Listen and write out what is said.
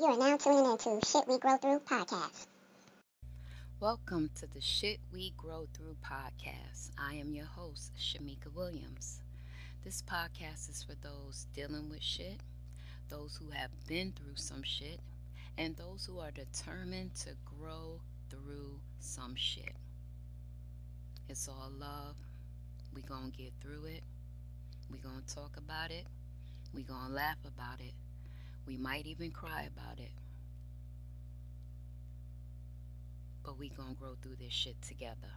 You are now tuning into Shit We Grow Through podcast. Welcome to the Shit We Grow Through podcast. I am your host, Shamika Williams. This podcast is for those dealing with shit, those who have been through some shit, and those who are determined to grow through some shit. It's all love. We're gonna get through it. We're gonna talk about it. We're gonna laugh about it. We might even cry about it. But we gonna grow through this shit together.